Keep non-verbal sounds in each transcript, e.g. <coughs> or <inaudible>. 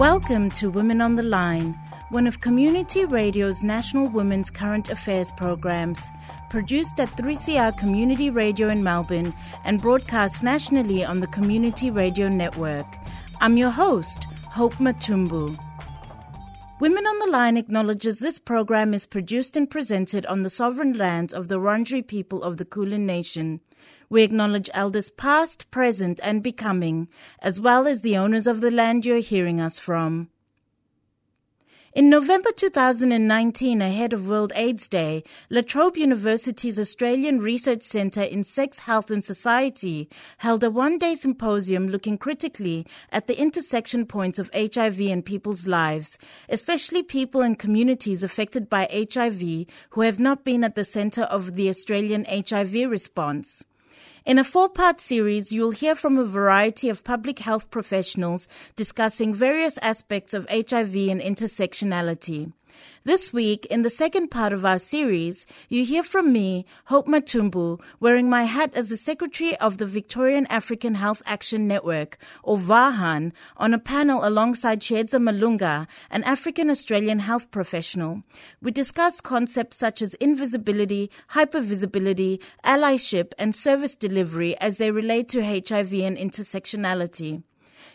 Welcome to Women on the Line, one of Community Radio's National Women's Current Affairs programs, produced at 3CR Community Radio in Melbourne and broadcast nationally on the Community Radio Network. I'm your host, Hope Matumbu. Women on the Line acknowledges this program is produced and presented on the sovereign lands of the Wurundjeri people of the Kulin Nation. We acknowledge elders past, present, and becoming, as well as the owners of the land you're hearing us from. In November 2019, ahead of World AIDS Day, La Trobe University's Australian Research Centre in Sex, Health and Society held a one day symposium looking critically at the intersection points of HIV in people's lives, especially people in communities affected by HIV who have not been at the centre of the Australian HIV response. In a four part series, you'll hear from a variety of public health professionals discussing various aspects of HIV and intersectionality. This week, in the second part of our series, you hear from me, Hope Matumbu, wearing my hat as the Secretary of the Victorian African Health Action Network, or VAHAN, on a panel alongside Chiedza Malunga, an African Australian health professional. We discuss concepts such as invisibility, hypervisibility, allyship, and service delivery as they relate to HIV and intersectionality.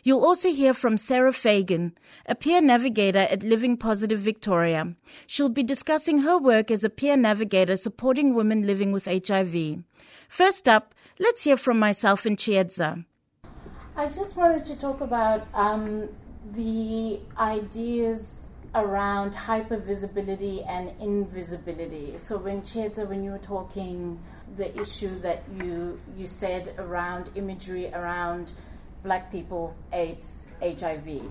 You'll also hear from Sarah Fagan, a peer navigator at Living Positive Victoria. She'll be discussing her work as a peer navigator supporting women living with HIV. First up, let's hear from myself and Chiedza. I just wanted to talk about um, the ideas around hypervisibility and invisibility. So when Chiedza, when you were talking, the issue that you you said around imagery around black people, apes, HIV.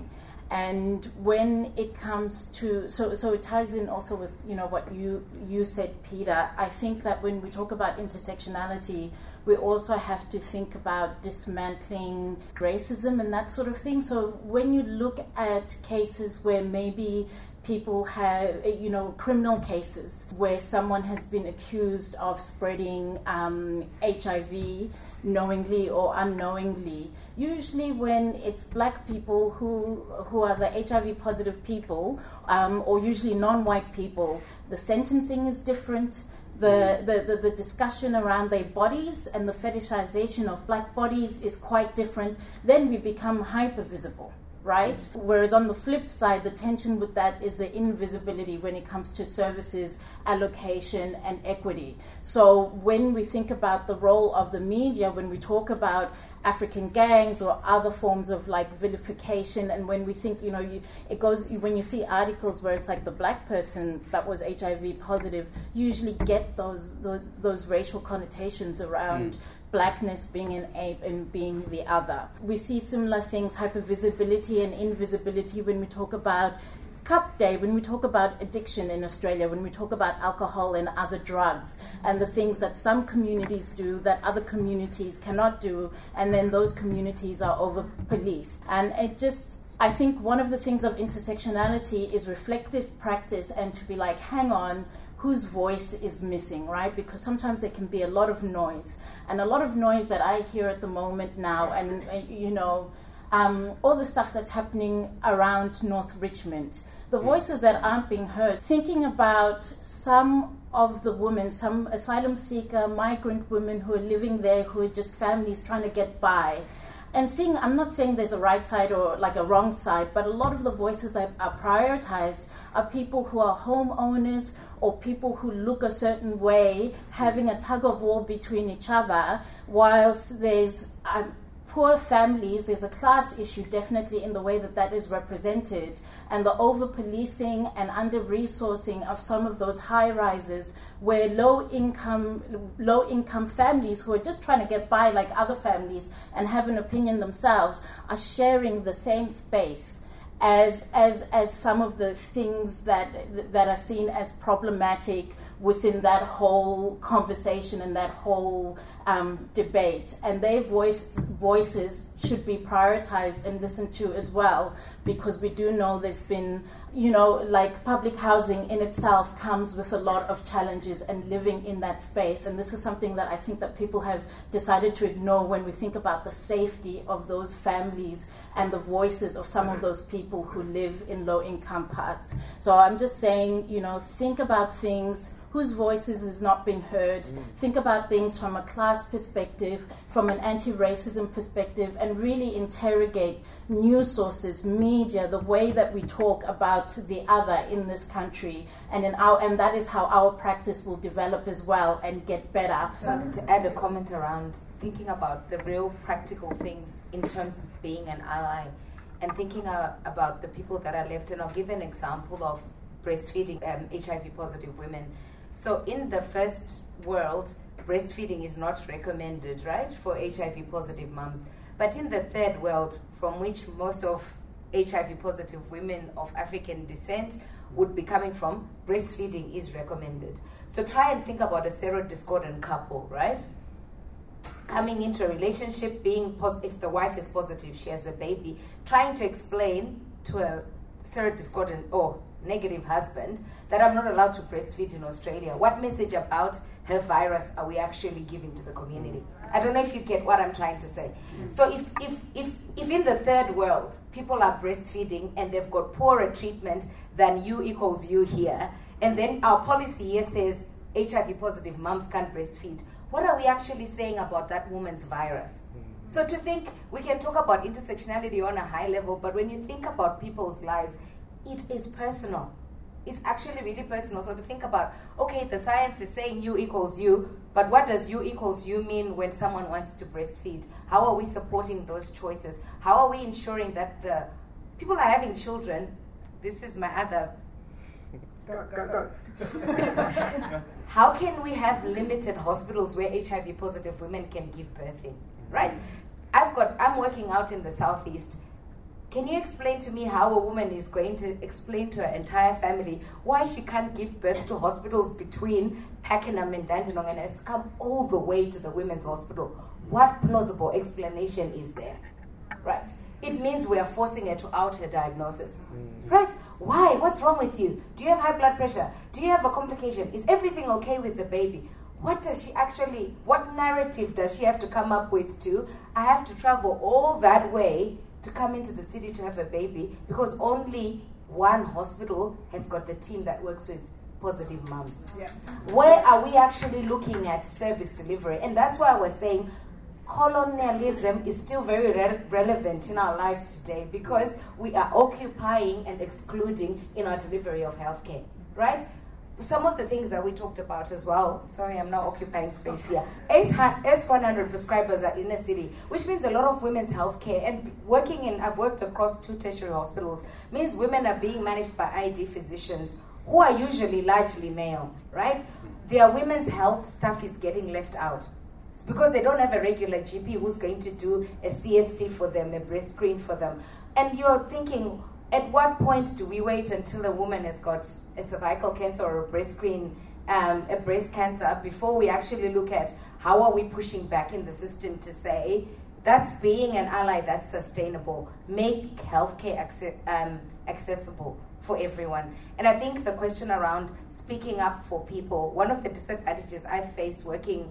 And when it comes to so so it ties in also with you know what you you said, Peter. I think that when we talk about intersectionality, we also have to think about dismantling racism and that sort of thing. So when you look at cases where maybe people have, you know, criminal cases where someone has been accused of spreading um, HIV knowingly or unknowingly. Usually, when it's black people who who are the HIV positive people, um, or usually non-white people, the sentencing is different. The, the, the, the, discussion around their bodies and the fetishization of black bodies is quite different, then we become hyper visible right? Whereas on the flip side, the tension with that is the invisibility when it comes to services, allocation, and equity. So when we think about the role of the media, when we talk about African gangs or other forms of like vilification, and when we think, you know, you, it goes when you see articles where it's like the black person that was HIV positive, usually get those those, those racial connotations around. Mm blackness being an ape and being the other. We see similar things, hypervisibility and invisibility, when we talk about Cup Day, when we talk about addiction in Australia, when we talk about alcohol and other drugs, and the things that some communities do that other communities cannot do, and then those communities are over policed. And it just, I think one of the things of intersectionality is reflective practice and to be like, hang on, whose voice is missing, right? Because sometimes there can be a lot of noise and a lot of noise that I hear at the moment now, and uh, you know, um, all the stuff that's happening around North Richmond, the voices that aren't being heard, thinking about some of the women, some asylum seeker, migrant women who are living there, who are just families trying to get by. And seeing, I'm not saying there's a right side or like a wrong side, but a lot of the voices that are prioritized are people who are homeowners or people who look a certain way having a tug of war between each other, whilst there's um, poor families, there's a class issue definitely in the way that that is represented, and the over policing and under resourcing of some of those high rises where low income low income families who are just trying to get by like other families and have an opinion themselves are sharing the same space as as as some of the things that that are seen as problematic within that whole conversation and that whole um, debate, and their voice voices should be prioritized and listened to as well because we do know there's been you know like public housing in itself comes with a lot of challenges and living in that space. And this is something that i think that people have decided to ignore when we think about the safety of those families and the voices of some of those people who live in low income parts. So i'm just saying you know think about things whose voices is not being heard. Mm. Think about things from a class perspective, from an anti-racism perspective, and really interrogate news sources, media, the way that we talk about the other in this country, and in our and that is how our practice will develop as well and get better. I wanted to add a comment around thinking about the real practical things in terms of being an ally, and thinking uh, about the people that are left. And I'll give an example of breastfeeding um, HIV positive women so in the first world, breastfeeding is not recommended, right, for HIV positive moms. But in the third world, from which most of HIV positive women of African descent would be coming from, breastfeeding is recommended. So try and think about a serodiscordant couple, right? Coming into a relationship, being pos- if the wife is positive, she has a baby, trying to explain to a serodiscordant or negative husband that I'm not allowed to breastfeed in Australia. What message about her virus are we actually giving to the community? I don't know if you get what I'm trying to say. So if if if if in the third world people are breastfeeding and they've got poorer treatment than you equals you here, and then our policy here says HIV positive moms can't breastfeed, what are we actually saying about that woman's virus? Mm. So to think we can talk about intersectionality on a high level, but when you think about people's lives, it is personal. It's actually really personal. So to think about, okay, the science is saying you equals you, but what does you equals you mean when someone wants to breastfeed? How are we supporting those choices? How are we ensuring that the people are having children? This is my other. Go, go, go. <laughs> How can we have limited hospitals where HIV positive women can give birth in? Right? I've got I'm working out in the southeast can you explain to me how a woman is going to explain to her entire family why she can't give birth to hospitals between Pakenham and Dandenong and has to come all the way to the women's hospital? What plausible explanation is there? Right? It means we are forcing her to out her diagnosis. Mm. Right? Why? What's wrong with you? Do you have high blood pressure? Do you have a complication? Is everything okay with the baby? What does she actually, what narrative does she have to come up with to? I have to travel all that way to come into the city to have a baby because only one hospital has got the team that works with positive moms. Yeah. Where are we actually looking at service delivery? And that's why I was saying colonialism is still very re- relevant in our lives today because we are occupying and excluding in our delivery of healthcare, right? Some of the things that we talked about as well. Sorry, I'm not occupying space here. S100 prescribers are in a city, which means a lot of women's healthcare. And working in, I've worked across two tertiary hospitals, means women are being managed by ID physicians who are usually largely male, right? Their women's health stuff is getting left out. It's because they don't have a regular GP who's going to do a CST for them, a breast screen for them. And you're thinking, at what point do we wait until a woman has got a cervical cancer or a breast screen, um, a breast cancer, before we actually look at how are we pushing back in the system to say that's being an ally that's sustainable, make healthcare acce- um, accessible for everyone. And I think the question around speaking up for people, one of the disadvantages I've faced working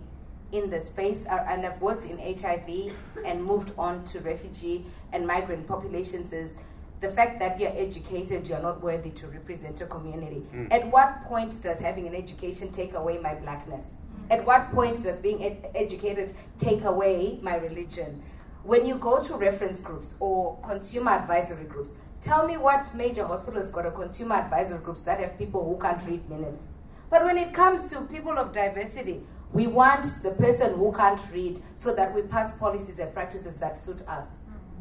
in the space, uh, and I've worked in HIV and moved on to refugee and migrant populations, is the fact that you're educated, you're not worthy to represent a community. Mm. At what point does having an education take away my blackness? At what point does being ed- educated take away my religion? When you go to reference groups or consumer advisory groups, tell me what major hospital has got a consumer advisory groups that have people who can't read minutes. But when it comes to people of diversity, we want the person who can't read so that we pass policies and practices that suit us.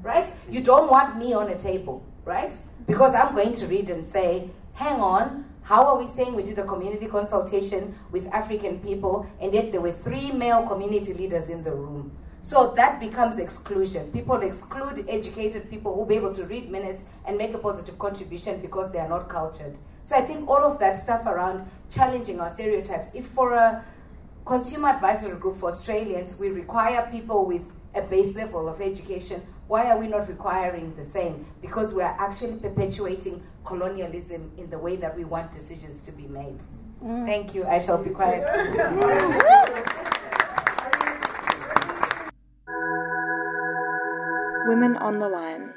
Right? You don't want me on a table right? Because I'm going to read and say, hang on, how are we saying we did a community consultation with African people and yet there were three male community leaders in the room? So that becomes exclusion. People exclude educated people who will be able to read minutes and make a positive contribution because they are not cultured. So I think all of that stuff around challenging our stereotypes. If for a consumer advisory group for Australians, we require people with a base level of education, why are we not requiring the same? Because we are actually perpetuating colonialism in the way that we want decisions to be made. Mm. Thank you. I shall be quiet. <laughs> Women on the line.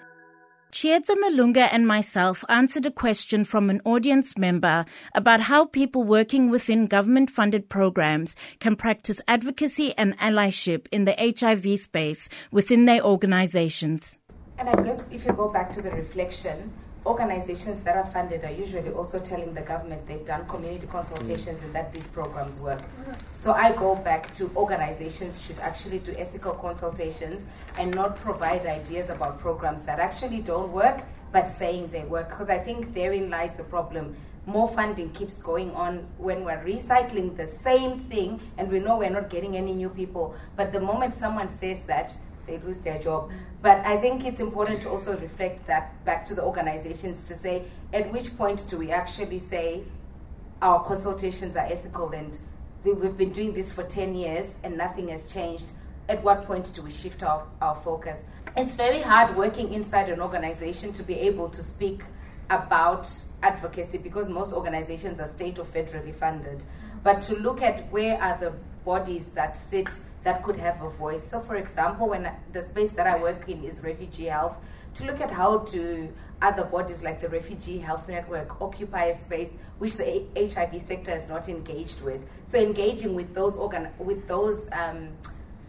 Chiedza Malunga and myself answered a question from an audience member about how people working within government funded programs can practice advocacy and allyship in the HIV space within their organizations. And I guess if you go back to the reflection, organizations that are funded are usually also telling the government they've done community consultations and that these programs work. So I go back to organizations should actually do ethical consultations and not provide ideas about programs that actually don't work but saying they work because I think therein lies the problem. More funding keeps going on when we're recycling the same thing and we know we're not getting any new people. But the moment someone says that, they lose their job. But I think it's important to also reflect that back to the organizations to say at which point do we actually say our consultations are ethical and we've been doing this for 10 years and nothing has changed. At what point do we shift our, our focus? It's very hard working inside an organization to be able to speak about advocacy because most organizations are state or federally funded. But to look at where are the bodies that sit that could have a voice. So, for example, when the space that I work in is refugee health, to look at how do other bodies like the Refugee Health Network occupy a space which the HIV sector is not engaged with. So, engaging with those organ- with those um,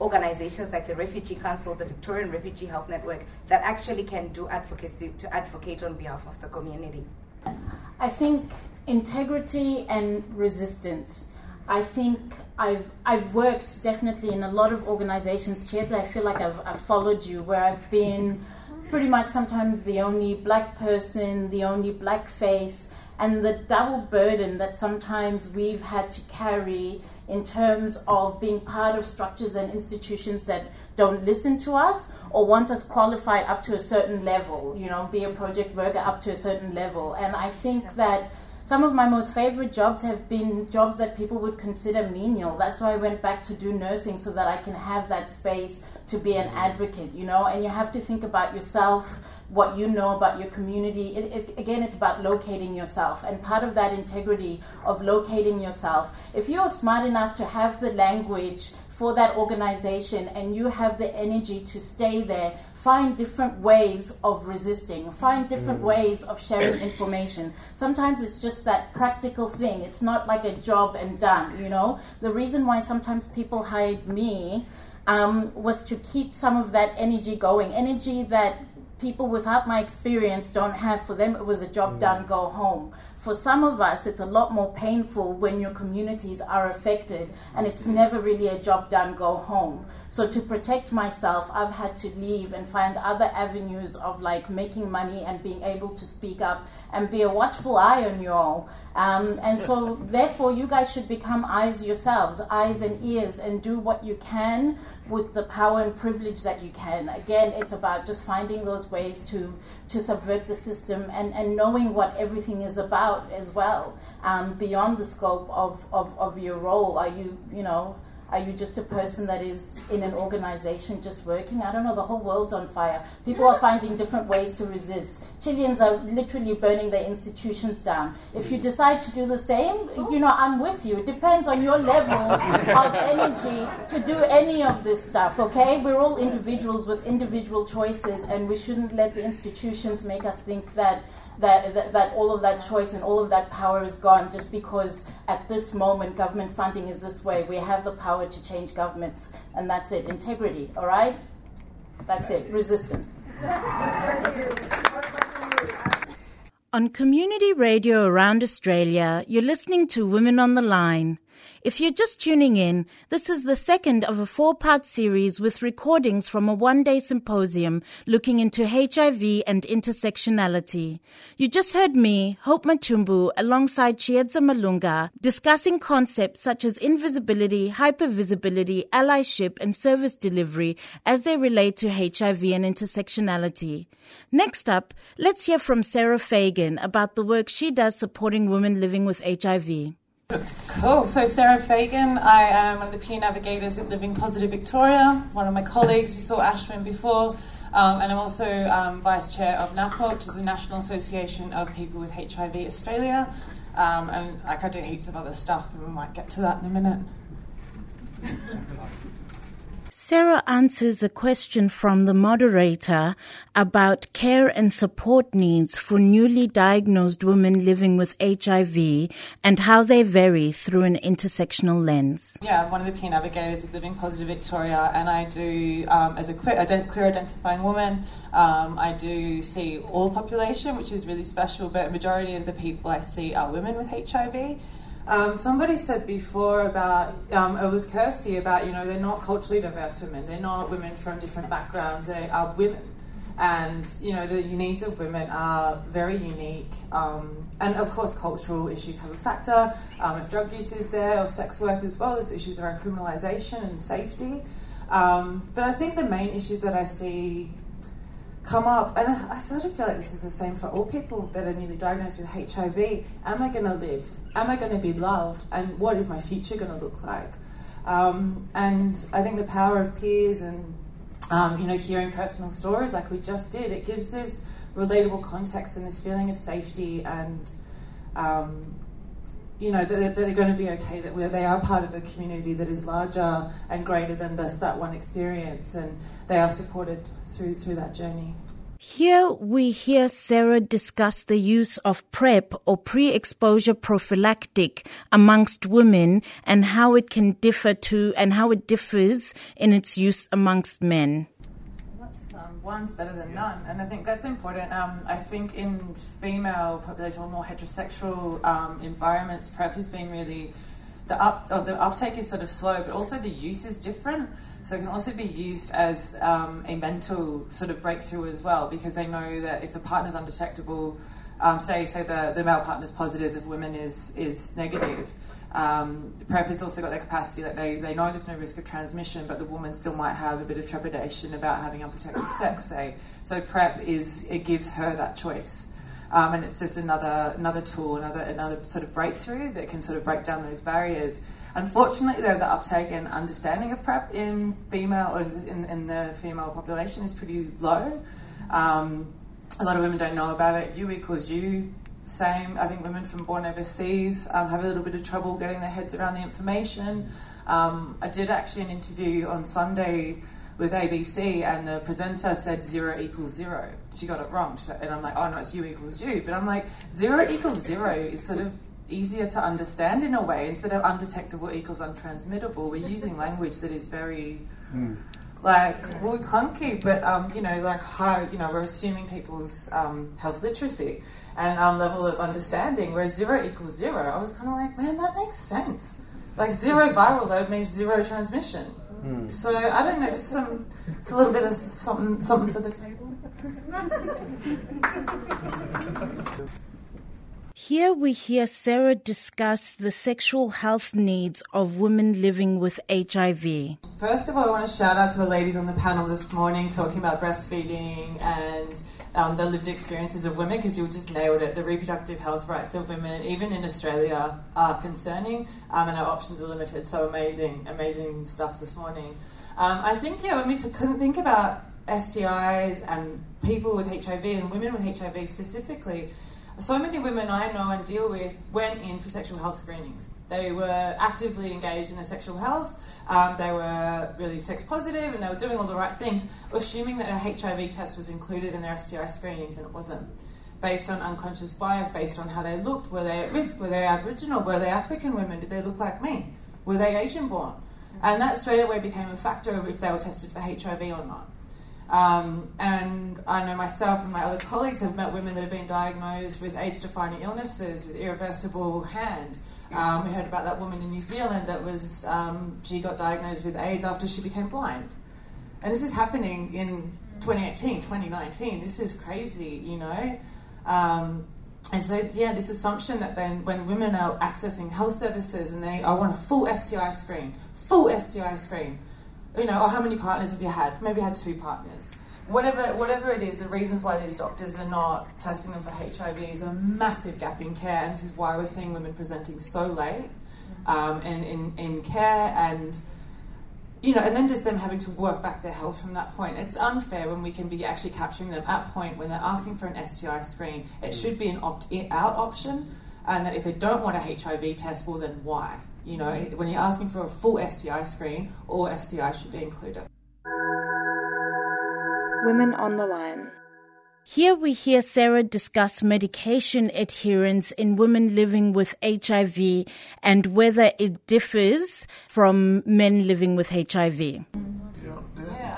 organizations like the Refugee Council, the Victorian Refugee Health Network, that actually can do advocacy to advocate on behalf of the community. I think integrity and resistance I think I've I've worked definitely in a lot of organizations. Chiedza, I feel like I've, I've followed you where I've been pretty much sometimes the only black person, the only black face, and the double burden that sometimes we've had to carry in terms of being part of structures and institutions that don't listen to us or want us qualified up to a certain level, you know, be a project worker up to a certain level. And I think that some of my most favorite jobs have been jobs that people would consider menial. That's why I went back to do nursing so that I can have that space to be an mm-hmm. advocate, you know, and you have to think about yourself what you know about your community. It, it, again, it's about locating yourself. And part of that integrity of locating yourself, if you're smart enough to have the language for that organization and you have the energy to stay there, find different ways of resisting, find different mm. ways of sharing <coughs> information. Sometimes it's just that practical thing. It's not like a job and done, you know? The reason why sometimes people hired me um, was to keep some of that energy going, energy that people without my experience don't have. For them, it was a job mm. done, go home. For some of us, it's a lot more painful when your communities are affected and it's never really a job done, go home. So to protect myself, I've had to leave and find other avenues of like making money and being able to speak up and be a watchful eye on you all. Um, and so therefore, you guys should become eyes yourselves, eyes and ears, and do what you can with the power and privilege that you can. Again, it's about just finding those ways to to subvert the system and, and knowing what everything is about as well, um, beyond the scope of, of, of your role. Are you, you know, are you just a person that is in an organization just working? I don't know. The whole world's on fire. People are finding different ways to resist. Chileans are literally burning their institutions down. If you decide to do the same, you know, I'm with you. It depends on your level of energy to do any of this stuff, okay? We're all individuals with individual choices, and we shouldn't let the institutions make us think that that, that, that, all of that choice and all of that power is gone just because at this moment government funding is this way. We have the power to change governments, and that's it. Integrity, all right? That's, that's it. it. Resistance. On community radio around Australia, you're listening to Women on the Line. If you're just tuning in, this is the second of a four part series with recordings from a one day symposium looking into HIV and intersectionality. You just heard me, Hope Matumbu, alongside Chiedza Malunga, discussing concepts such as invisibility, hypervisibility, allyship, and service delivery as they relate to HIV and intersectionality. Next up, let's hear from Sarah Fagan about the work she does supporting women living with HIV. Cool. So, Sarah Fagan, I am one of the peer navigators with Living Positive Victoria, one of my colleagues. You saw Ashwin before. Um, and I'm also um, vice chair of NAPWHA, which is the National Association of People with HIV Australia. Um, and like, I do heaps of other stuff, and we might get to that in a minute. Sarah answers a question from the moderator about care and support needs for newly diagnosed women living with HIV and how they vary through an intersectional lens. Yeah, I'm one of the peer navigators of Living Positive Victoria, and I do, um, as a queer, queer identifying woman, um, I do see all population, which is really special, but majority of the people I see are women with HIV. Um, somebody said before about um, it was Kirsty about you know they're not culturally diverse women. They're not women from different backgrounds. They are women, and you know the needs of women are very unique. Um, and of course, cultural issues have a factor. Um, if drug use is there or sex work as well, there's issues around criminalisation and safety. Um, but I think the main issues that I see come up, and I, sort of feel like this is the same for all people that are newly diagnosed with HIV. Am I going to live? Am I going to be loved? And what is my future going to look like? Um, and I think the power of peers and um, you know hearing personal stories like we just did, it gives this relatable context and this feeling of safety and um, you know, that, they're going to be okay, that they are part of a community that is larger and greater than just that one experience, and they are supported through, through that journey. Here we hear Sarah discuss the use of PrEP or pre exposure prophylactic amongst women and how it can differ to and how it differs in its use amongst men one's better than none, and I think that's important. Um, I think in female population or more heterosexual um, environments, PrEP has been really the up the uptake is sort of slow, but also the use is different. So it can also be used as um, a mental sort of breakthrough as well, because they know that if the partner's undetectable, um, say say the the male partner's positive, if women is is negative um, PrEP has also got the capacity that they, they know there's no risk of transmission, but the woman still might have a bit of trepidation about having unprotected sex, say. So PrEP is it gives her that choice. Um, and it's just another another tool, another another sort of breakthrough that can sort of break down those barriers. Unfortunately, though, the uptake and understanding of PrEP in female or in, in the female population is pretty low. Um, a lot of women don't know about it. U equals U same. I think women from born overseas um, have a little bit of trouble getting their heads around the information. Um, I did actually an interview on Sunday with ABC, and the presenter said zero equals zero. She got it wrong. and I'm like, oh no, it's U equals U. But I'm like, zero equals zero is sort of easier to understand in a way. Instead of undetectable equals untransmittable, we're using language that is very. Mm like well clunky, but um, you know, like how you know we're assuming people's um, health literacy and um, level of understanding, whereas zero equals zero. I was kind of like, man, that makes sense. Like zero viral load means zero transmission. Mm. So I don't know, just some, it's a little bit of something, something for the table. <laughs> <laughs> Here we hear Sarah discuss the sexual health needs of women living with HIV. First of all, I want to shout out to the ladies on the panel this morning talking about breastfeeding and um, the lived experiences of women because you just nailed it. The reproductive health rights of women, even in Australia, are concerning um, and our options are limited. So amazing, amazing stuff this morning. Um, I think, yeah, when we think about STIs and people with HIV and women with HIV specifically, so many women I know and deal with went in for sexual health screenings. They were actively engaged in their sexual health. Um, they were really sex positive and they were doing all the right things, assuming that a HIV test was included in their STI screenings, and it wasn't. Based on unconscious bias, based on how they looked, were they at risk? Were they Aboriginal? Were they African women? Did they look like me? Were they Asian born? And that straight away became a factor of if they were tested for HIV or not. Um, and I know myself and my other colleagues have met women that have been diagnosed with AIDS defining illnesses, with irreversible hand. Um, we heard about that woman in New Zealand that was, um, she got diagnosed with AIDS after she became blind. And this is happening in 2018, 2019. This is crazy, you know? Um, and so, yeah, this assumption that then when women are accessing health services and they, I want a full STI screen, full STI screen, you know, or how many partners have you had? Maybe you had two partners. Whatever, whatever it is, the reasons why these doctors are not testing them for HIV is a massive gap in care, and this is why we're seeing women presenting so late um, and in, in care and you know, and then just them having to work back their health from that point. It's unfair when we can be actually capturing them at point when they're asking for an STI screen. It should be an opt in out option, and that if they don't want a HIV test, well, then why? You know, when you're asking for a full STI screen, all STI should be included. Women on the line. Here we hear Sarah discuss medication adherence in women living with HIV and whether it differs from men living with HIV. Yeah,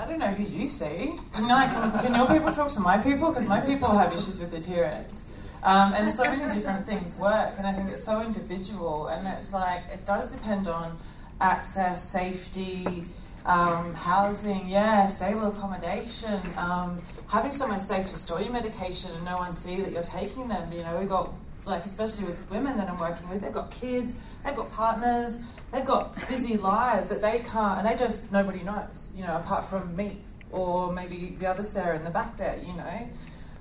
I don't know who you see. Can, I, can, can your people talk to my people? Because my people have issues with adherence. Um, and so many different things work, and I think it's so individual, and it's like it does depend on access, safety, um, housing, yeah, stable accommodation, um, having somewhere safe to store your medication and no one see that you're taking them. You know, we got like especially with women that I'm working with, they've got kids, they've got partners, they've got busy lives that they can't, and they just nobody knows. You know, apart from me or maybe the other Sarah in the back there. You know.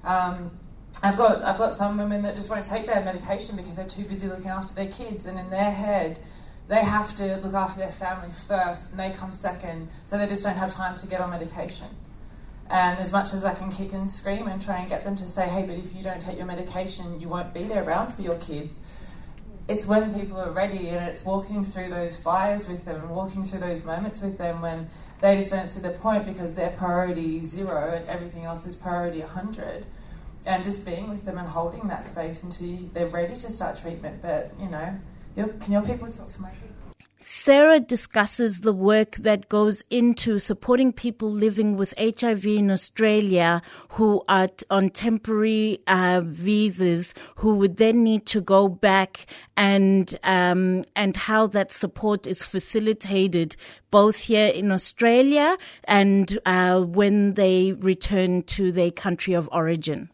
Um, I've got I've got some women that just won't take their medication because they're too busy looking after their kids, and in their head, they have to look after their family first, and they come second, so they just don't have time to get on medication. And as much as I can kick and scream and try and get them to say, hey, but if you don't take your medication, you won't be there around for your kids. It's when people are ready and it's walking through those fires with them and walking through those moments with them when they just don't see the point because their priority zero and everything else is priority 100. And just being with them and holding that space until they're ready to start treatment. But, you know, can your people talk to my people? Sarah discusses the work that goes into supporting people living with HIV in Australia who are on temporary uh, visas, who would then need to go back, and um, and how that support is facilitated both here in Australia and uh, when they return to their country of origin.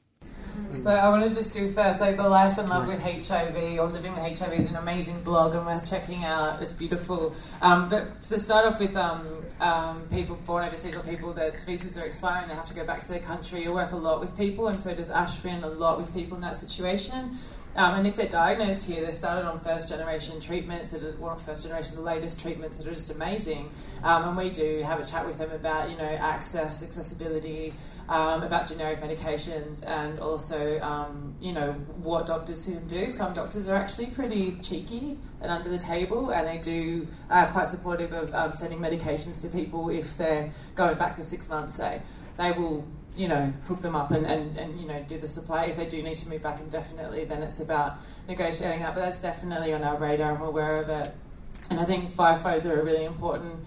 So I want to just do first, like the Life and Love with HIV or Living with HIV is an amazing blog and worth checking out. It's beautiful. Um, but to start off with um, um, people born overseas or people that visas are expiring, they have to go back to their country. I work a lot with people, and so does Ashwin a lot with people in that situation. Um, and if they're diagnosed here, they're started on first generation treatments, that are, well, first generation, the latest treatments that are just amazing. Um, and we do have a chat with them about, you know, access, accessibility, um, about generic medications, and also, um, you know, what doctors can do. Some doctors are actually pretty cheeky and under the table, and they do uh, quite supportive of um, sending medications to people if they're going back for six months, say. They will you know, hook them up and, and, and, you know, do the supply. If they do need to move back indefinitely, then it's about negotiating that. But that's definitely on our radar and we're aware of it. And I think FIFOs are a really important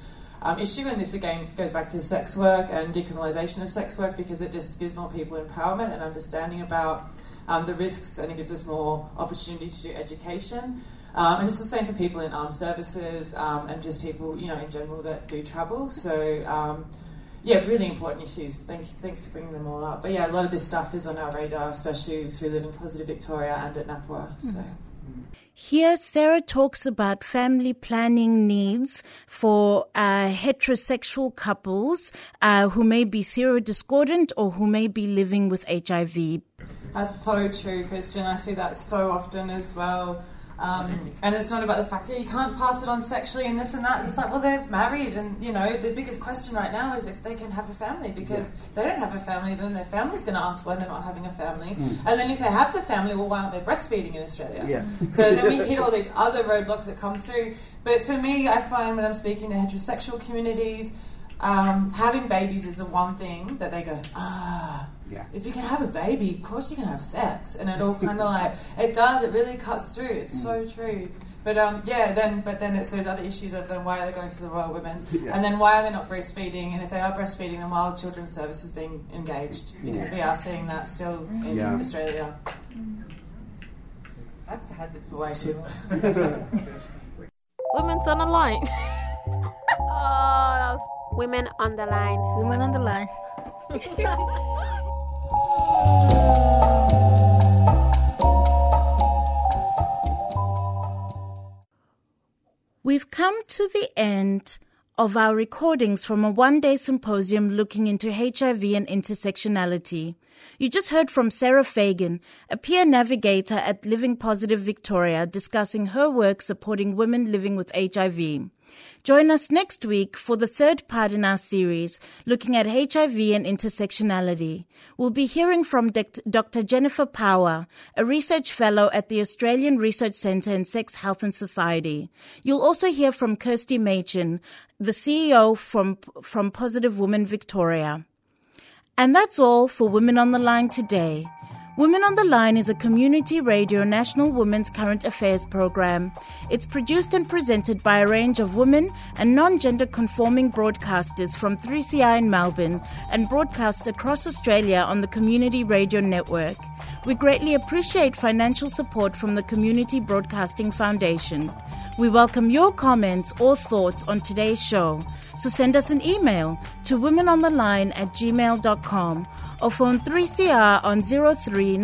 um, issue, and this again goes back to sex work and decriminalisation of sex work because it just gives more people empowerment and understanding about um, the risks and it gives us more opportunity to do education. Um, and it's the same for people in armed services um, and just people, you know, in general that do travel. So, um, yeah, really important issues. Thank, thanks for bringing them all up. But yeah, a lot of this stuff is on our radar, especially as we live in Positive Victoria and at NAPWHA. So. Here, Sarah talks about family planning needs for uh, heterosexual couples uh, who may be serodiscordant or who may be living with HIV. That's so true, Christian. I see that so often as well. Um, and it's not about the fact that you can't pass it on sexually and this and that. It's like, well, they're married, and you know, the biggest question right now is if they can have a family because yeah. if they don't have a family, then their family's going to ask why they're not having a family. Mm. And then if they have the family, well, why aren't they breastfeeding in Australia? Yeah. so then we hit all these other roadblocks that come through. But for me, I find when I'm speaking to heterosexual communities, um, having babies is the one thing that they go, ah yeah. If you can have a baby, of course you can have sex, and it all kind of <laughs> like it does. It really cuts through. It's mm. so true. But um, yeah, then but then it's those other issues of then why are they going to the Royal Women's, yeah. and then why are they not breastfeeding? And if they are breastfeeding, then why are Children's Services being engaged? Because yeah. we are seeing that still in yeah. Australia. I've had this for way too long. <laughs> Women's on the line. <laughs> oh, women on the line. Women on the line. We've come to the end of our recordings from a one day symposium looking into HIV and intersectionality. You just heard from Sarah Fagan, a peer navigator at Living Positive Victoria, discussing her work supporting women living with HIV. Join us next week for the third part in our series looking at HIV and intersectionality. We'll be hearing from Dr. Jennifer Power, a research fellow at the Australian Research Centre in Sex, Health and Society. You'll also hear from Kirsty Machin, the CEO from, from Positive Women Victoria. And that's all for Women on the Line today. Women on the Line is a community radio national women's current affairs program. It's produced and presented by a range of women and non gender conforming broadcasters from 3CR in Melbourne and broadcast across Australia on the Community Radio Network. We greatly appreciate financial support from the Community Broadcasting Foundation. We welcome your comments or thoughts on today's show. So send us an email to womenontheline at gmail.com or phone 3CR on 03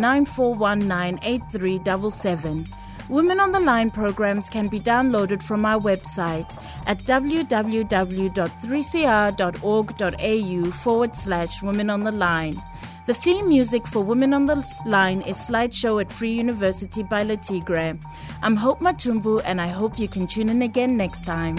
Women on the Line programs can be downloaded from our website at www.3cr.org.au forward slash Women on the Line. The theme music for Women on the Line is Slideshow at Free University by Le Tigre. I'm Hope Matumbu, and I hope you can tune in again next time.